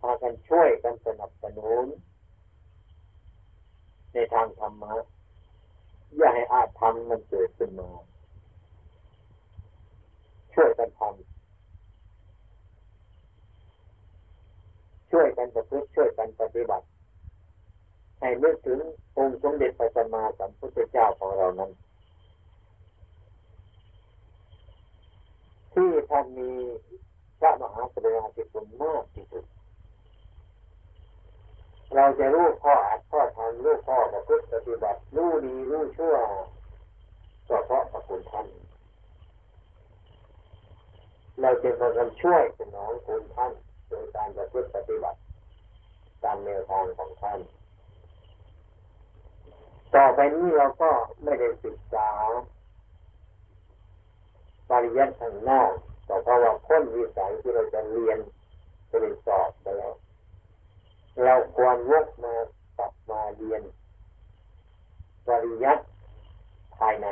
พากันช่วยกันสนับสนุน ในทางธรรมะอย่าให้อาธรรมมันเกิดขึ้นมา ช่วยกันทำช่วยกันประพฤติช่วยกันปฏิบัติ ให้นึกถึงองค์สมเด็จพระสัมมาสัมพุทธเจ้าของเรานั้น ที่ท่านมีพระมหากรุณาธิคุณมากที่สุด เราจะรู้ข้ออัดข้อทำรู้ข้อประพฤติปฏิบัติรู้ดีรู้ชั่วก็เพราะพระคุณท่านเราจะพากันช่วยสนองคุณท่านโดยการประพฤติปฏิบัติ ตามแนวทางของท่าน ต่อไปนี้เราก็ไม่ได้ศึกษา ปริยัติทางนอกแต่เพราะว่าพ้นวิสัยที่เราจะเรียนจะเรียนสอบไปแล้ว เราควรวกมากลับมาเรียน ปริยัติภายใน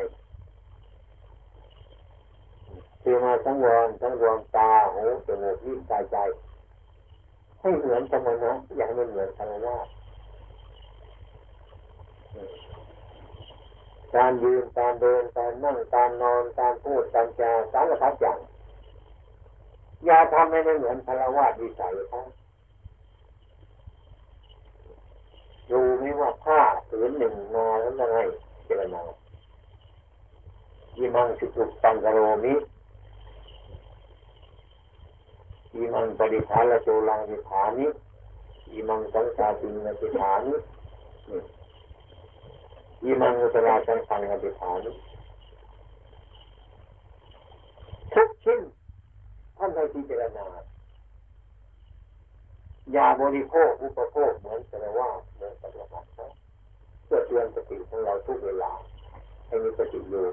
คือมาสังวรสังวรตาหูจมูกลิ้นกายใจให้เหมือนสมะอย่าให้มันเหมือนคารวะ การยืนการเดินการนั่งการนอนการพูดการจาสารพัดอย่างอย่าทำให้มันเหมือนคารวะวิสัยเขารู้ไหมว่าผ้าผืนหนึ่งมาแล้วยังไงเจรนายิมังสุตุตังกโรมิยิมังปฏิภาลโจลังวิฐานิยิมังสังสาตินวิฐานิ ยิมังอุตราสังขังวิฐานทุกชิ้นท่านให้พิจารณาอย่าบริโภคอุปโภคเหมือนแต่ว่าเหมือนปฏิบัติเพื่อเตือนสติของเราทุกเวลาให้มีสติอยู่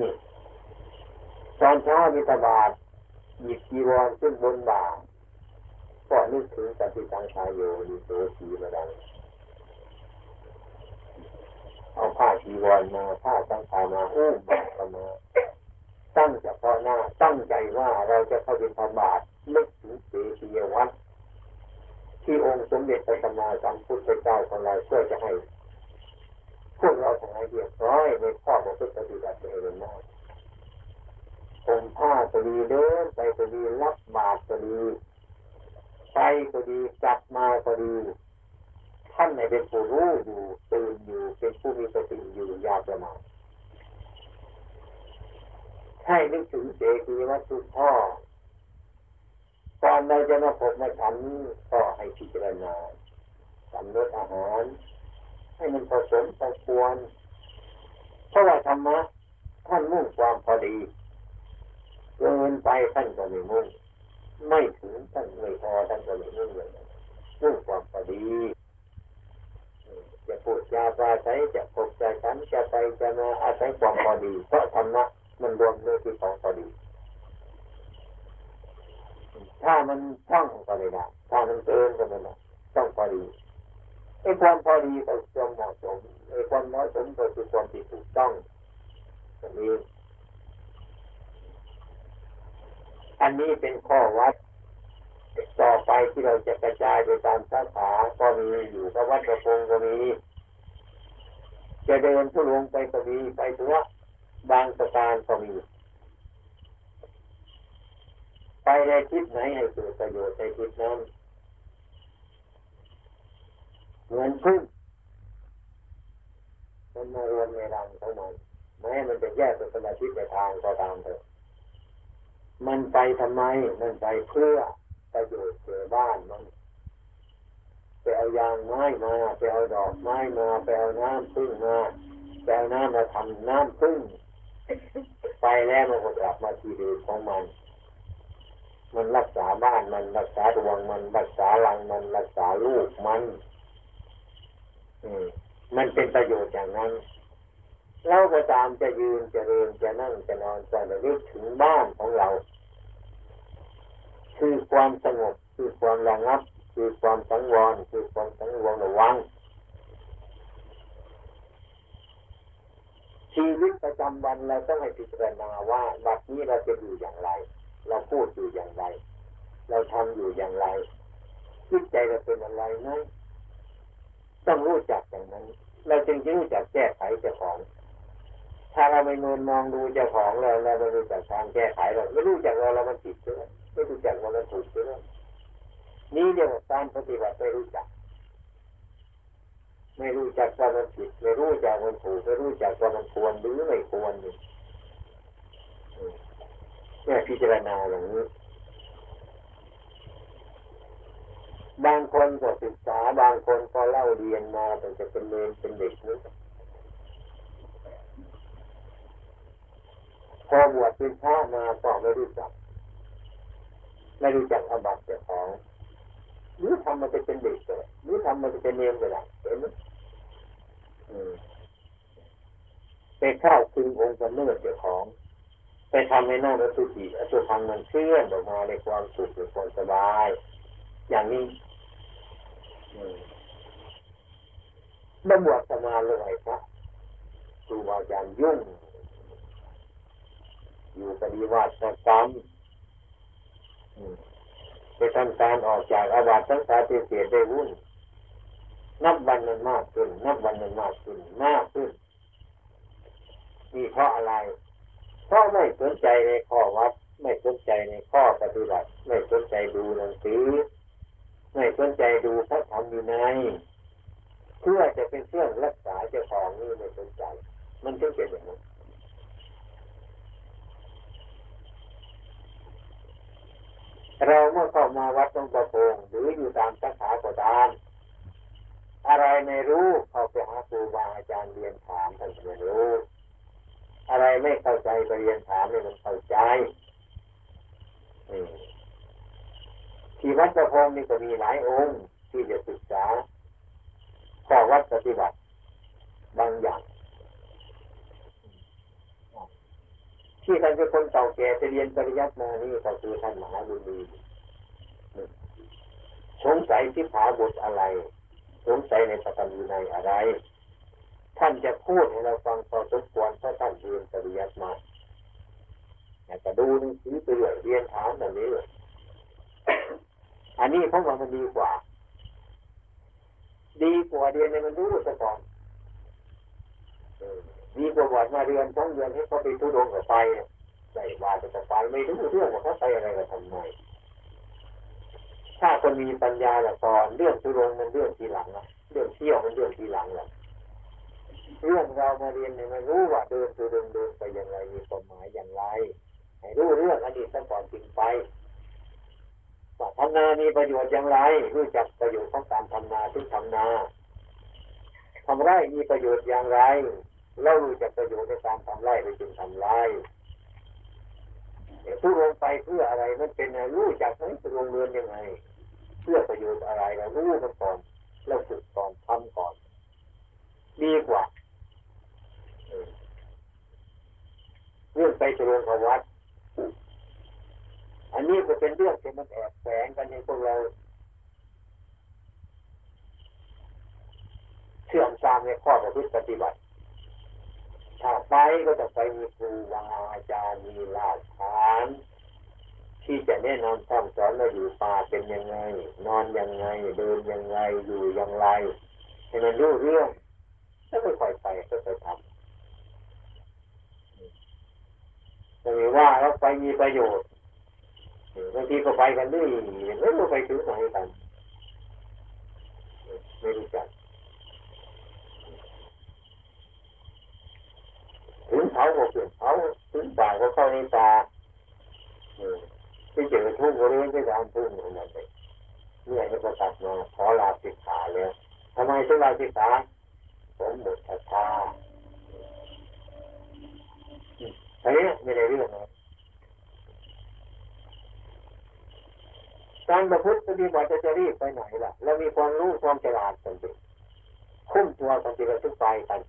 นี่ตอนเช้ามีตบาทหยิบจีวรขึ้นบนบ่าก็นึกถึงปฏิสังขายโยดีโตสีมาดัง เอาผ้าจีวรมาผ้าสังขามาอุ้มมาตั้งเฉพาะหน้าตั้งใจว่าเราจะเข้าไปทำบาตรนึกถึงเสียวัดที่องค์สมเด็จพระสัมมาสัมพุทธเจ้าของเราเพื่อจะให้พวกเราทั้งหลายเรียบร้อยในข้อของพุทธปฏิบัติเป็นมากผมผ้าก็ดีเดินไปก็ดีรับบาตรก็ดีไปก็ดีกลับมาก็ดี ท่านในเป็นผู้รู้อยู่ตื่นอยู่เป็นผู้มีสติอยู่ยาประมาณให้นึกถึงเจดีย์วัตถุพ่อก่อนเราจะมาพบมาฉันก็ให้พิจารณาสำรสอาหาร ให้มันผสมพอควรเพราะว่าธรรมะท่านมุ่งความพอดีเกินไปท่านก็ไม่มุ่งไม่ถึงท่านไม่พอท่านก็ไม่มุ่งเลยมุ่งความพอดี จะพูดจาปราศัยจะพบจะฉันจะไปจะมาอาศัยความพอดีเพราะธรรมะมันรวมในที่ของพอดี ถ้ามันช่องก็ไม่ได้ถ้ามันเกินก็ไม่ได้ต้องพอดีไอ้ความพอดีก็ความเหมาะสมไอ้ความเหมาะสมก็คือความที่ถูกต้องอันนี้ อันนี้เป็นข้อวัด ต่อไปที่เราจะกระจายไปตามสาขาก็มีอยู่กับวัดกระพงก็มีจะเดินทุลงไปก็มีไปถึงว่าบางประการก็มีไปในทิศไหนให้เกิดประโยชน์ในทิศนั้นเหมือนพึ่งมันมารวมในรังของมันแม้มันจะแยกเป็นคนละทิในทางก็ตามเถอะมันไปทำไม มันไปเพื่อ ประโยชน์เกิดบ้านมันไปเอายางไม้มาไปเอาดอกไม้มาไปเอาน้ำพึ่งมาไปเอาน้ำมาทำน้ำพึ่งไปแล้วมันก็กลับมาที่เดิมของมัน มันรักษาบ้านมันรักษาดวงมันรักษาหลังมันรักษาลูกมันอืมมันเป็นประโยชน์อย่างนั้นเราก็ตามจะยืนจะเดินจะนั่งจะนอนจะระลึกถึงบ้านของเรา คือความสงบคือความระงับ คือความสังวรคือความสังวรระวังชีวิตประจำวันเราต้องให้พิจารณาว่าบัดนี้เราจะอยู่อย่างไร เราพูดอยู่อย่างไร เราทำอยู่อย่างไรจิตใจเราเป็นอะไรไหมต้องรู้จักอย่างนั้น เราจึงจะรู้จักแก้ไขเจ้าของ ถ้าเราไม่นอนมองดูเจ้าของเราเราไม่รู้จักทางแก้ไขเราไม่รู้จักเราเรามันผิดใช่ไหม ไม่รู้จักว่าเราถูกใช่ไหมนี่เรียกว่าการปฏิบัติไม่รู้จัก ไม่รู้จักว่ามันผิดไม่รู้จักมันถูกไม่รู้จักว่ามันควรหรือไม่ควรเนี่ยพิจารณาอย่างนี้บางคนก็ศึกษาบางคนก็เล่าเรียนมาแต่จะเป็นเรียนเป็นเด็กนี่พอบวชเป็นพระมาก็ไม่รู้จัก ไม่รู้จักอบัติเจ้าของหรือทำมันจะเป็นเด็กเลยหรือทำมันจะเป็นเนียมก็ได้เห็นไหมไปเข้าคืนองค์กำเนิดเจ้าของ ไปทำให้น้องอสุจิอสุพังมันเคลื่อนออกมาในความสุขในความสบาย อย่างนี้เมื่อบวชสมาเลยครับครูอาจารย์ยุ่ง อยู่ปฏิวัติกรรม ไปทำการออกจากอาบัตทั้งสาธิเสียได้วุ่น นับวันมันมากขึ้น นับวันมันมากขึ้น มากขึ้นนี่เพราะอะไร เพราะไม่สนใจในข้อวัด ไม่สนใจในข้อปฏิบัติ ไม่สนใจดูหนังสือ ไม่สนใจดูพระธรรมอยู่ในเพื่อจะเป็นเครื่องรักษาเจ้าของนี่ไม่สนใจ มันถึงเป็นอย่างนั้น เราเมื่อเข้ามาวัดตรงประโพงหรืออยู่ตามสาขาก็ตามอะไรไม่รู้เข้าไปหาครูบาอาจารย์เรียนถามท่านไม่รู้ อะไรไม่เข้าใจไปเรียนถามให้มันเข้าใจที่วัดประพงนี่ก็มีหลายองค์ที่จะศึกษาข้อวัดปฏิบัติบางอย่าง ที่ท่านเป็นคนเก่าแก่จะเรียนปริยัติมานี่ก็คือท่านมหาบุญมีสงสัยที่ผาบทอะไร สงสัยในปฐมวินัยอะไร ท่านจะพูดให้เราฟังพอสมควรเพราะท่านเรียนปริยัติมาอยากจะดูหนังสือไปเรื่อยเรียนถามแบบนี้เลยอันนี้เพราะว่ามันดีกว่า ดีกว่าเรียนในมันรู้ซะก่อน ดีกว่าบวชมาเรียนสองเดือนให้เขาไปทุดงกับไปใส่ว่าจะไปไม่รู้เรื่องว่าเขาไปอะไรกับทำไมถ้าคนมีปัญญาละตอนเรื่องทุดงมันเรื่องทีหลังนะเรื่องเที่ยวมันเรื่องทีหลังแหละเรื่องเรามาเรียนเนี่ยมันรู้ว่าเดินทุดงเดินไปอย่างไรมีความหมายอย่างไรให้รู้เรื่องอดีตซะก่อนจึงไปว่าทำนามีประโยชน์อย่างไร รู้จักประโยชน์ของการทำนาที่ทำนาทำไร่มีประโยชน์อย่างไร เรารู้จักประโยชน์ในการทำไร่ไปจึงทำไร่ทุลงไปเพื่ออะไรมันเป็นรู้จักไหมทุลงเรือนยังไง เพื่อประโยชน์อะไรเรารู้มันก่อนเราฝึกก่อนทำก่อน ดีกว่าเรื่องไปทุลงขวัด อันนี้ก็เป็นเรื่องที่มันแอบแฝงกันในพวกเราเชื่อมตามในข้อประพฤติปฏิบัติ ถ้าไปก็จะไปมีครูบาอาจารย์มีหลักฐานที่จะแนะนำคำสอนเราอยู่ป่าเป็นยังไง นอนยังไง เดินยังไงอยู่อย่างไรให้มันรู้เรื่องแล้วค่อยไปค่อยทำจะมีว่าเราไปมีประโยชน์บางทีก็ไปกันด้วยไม่รู้ไปถึงไหนกันไม่รู้จักถึง เขาก็เปลี่ยนเขาถึงป่าก็เข้าในป่าที่เจอทุ่งบริเวณที่ร้านทุ่งนั่นเองเนี่ยก็ตัดมาขอลาสิกขาเลยทำไมถึงลาสิกขาผมหมดศรัทธาเฮ้ไม่ได้เรื่องนะการประพฤติปฏิบัติจะรีบไปไหนล่ะ เรามีความรู้ความฉลาดกันดิคุ้มตัวกันทีละทุกไปกัน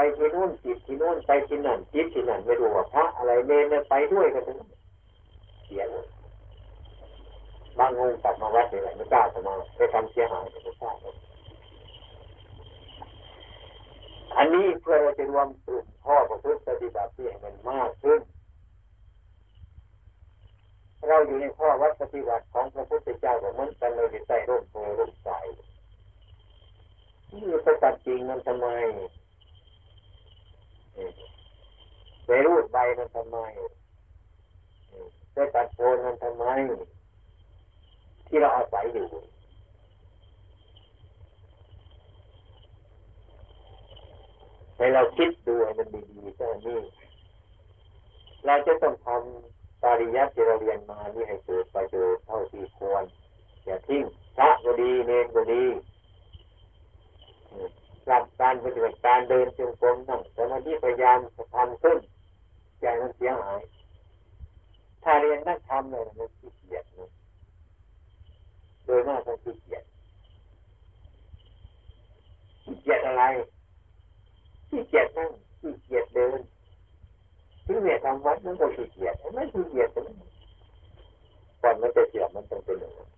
ไปที่นู่นจิตที่นู่นไปที่นั่นจิตที่นั่นไม่รู้ว่าพระอะไรเนรไปด้วยกันทั้งเสียหมดบางองค์กลับมาวัดนี่แหละไม่กล้าจะมาไปทำเสียหายไม่กล้าอันนี้เพื่อเราจะรวมกลุ่มพ่อประพฤติปฏิบัติที่ให้มันมากขึ้น เราอยู่ในข้อวัดปฏิบัติของพระพุทธเจ้าเหมือนกันเลยใส่ร่มโพร่มใสนี่ไปตัดจริงมันทำไม ไปรูดใบมันทำไมไปตัดโคนมันทำไม ที่เราอาศัยอยู่ให้เราคิดดูให้มันดีๆแค่นี้เราจะต้องทำปริยัติที่เราเรียนมานี่ให้เกิดประโยชน์เท่าที่ควร อย่าทิ้งพระก็ดีเนรก็ดี หลักการปฏิบัติการเดินจงกรมนั่งสมาธิพยายามทำขึ้นใจมันเสียหาย ถ้าเรียนนักธรรมเนี่ยมันขี้เกียจนะโดยมากมันขี้เกียจขี้เกียจอะไรขี้เกียจนั่งขี้เกียจเดินที่เนี่ยทำวัดมันก็ขี้เกียจไม่ขี้เกียจก่อนมันจะเสียมันต้องเป็นอย่างนั้น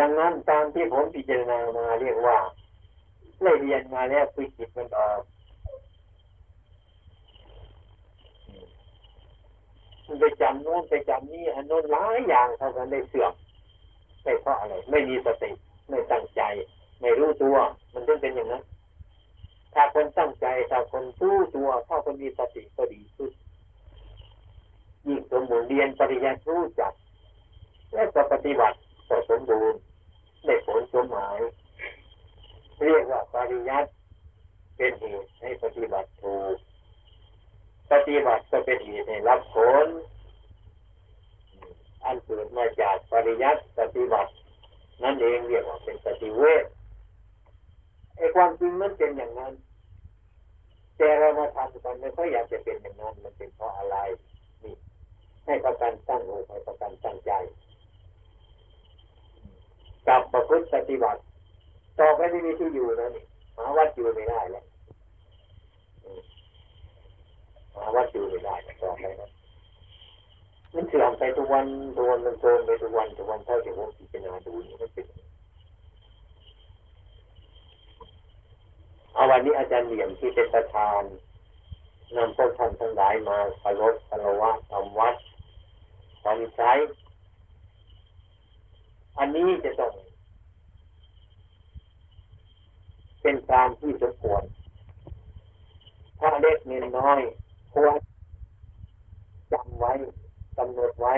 ดังนั้นตามที่ผมพิจารณามาเรียกว่าได้เรียนมาแล้วคือจิตมันออกมันไปจำโน้นไปจำนี่อันโน้นหลายอย่างเท่ากันได้เสื่อมไม่เพราะอะไร ไม่มีสติไม่ตั้งใจ ไม่รู้ตัว มันจึงเป็นอย่างนั้น ถ้าคนตั้งใจถ้าคนรู้ตัวถ้าคนมีสติก็ดีขึ้นยิ่งสมบูรณ์เรียนปริญญารู้จัก และปฏิบัติ ก็สมบูรณ์ได้ผลสมหมาย เรียกว่าปริยัติเป็นเหตุให้ปฏิบัติถูก ปฏิบัติก็เป็นเหตุให้รับผล อันเกิดมาจากปริยัติปฏิบัติ นั่นเองเรียกว่าเป็นปฏิเวทไอ้ความจริงมันเป็นอย่างนั้น แต่เรามาทำกันไม่ค่อยอยากจะเป็นอย่างนั้น มันเป็นเพราะอะไร นี่ ให้ประกันตั้งอกให้ประกันตั้งใจ กับประพฤติปฏิบัติ ต่อไปไม่มีที่อยู่แล้วนี่หาวัดอยู่ไม่ได้แล้วมหาวัดอยู่ไม่ได้ต่อไปนะมันเสื่อมไปทุกวันทุกวันมันโทรมไปทุกวันทุกวันเท่าที่ผมพิจารณาดูนี่มันเป็นเอาวันนี้อาจารย์เหลี่ยมที่เป็นประธานนำพวกท่านทั้งหลายมาปรดปรวะทำวัดทำใช้ อันนี้จะต้อง เป็นการที่สมควรถ้าเล็กเน้นน้อยควรจำไว้กำหนดไว้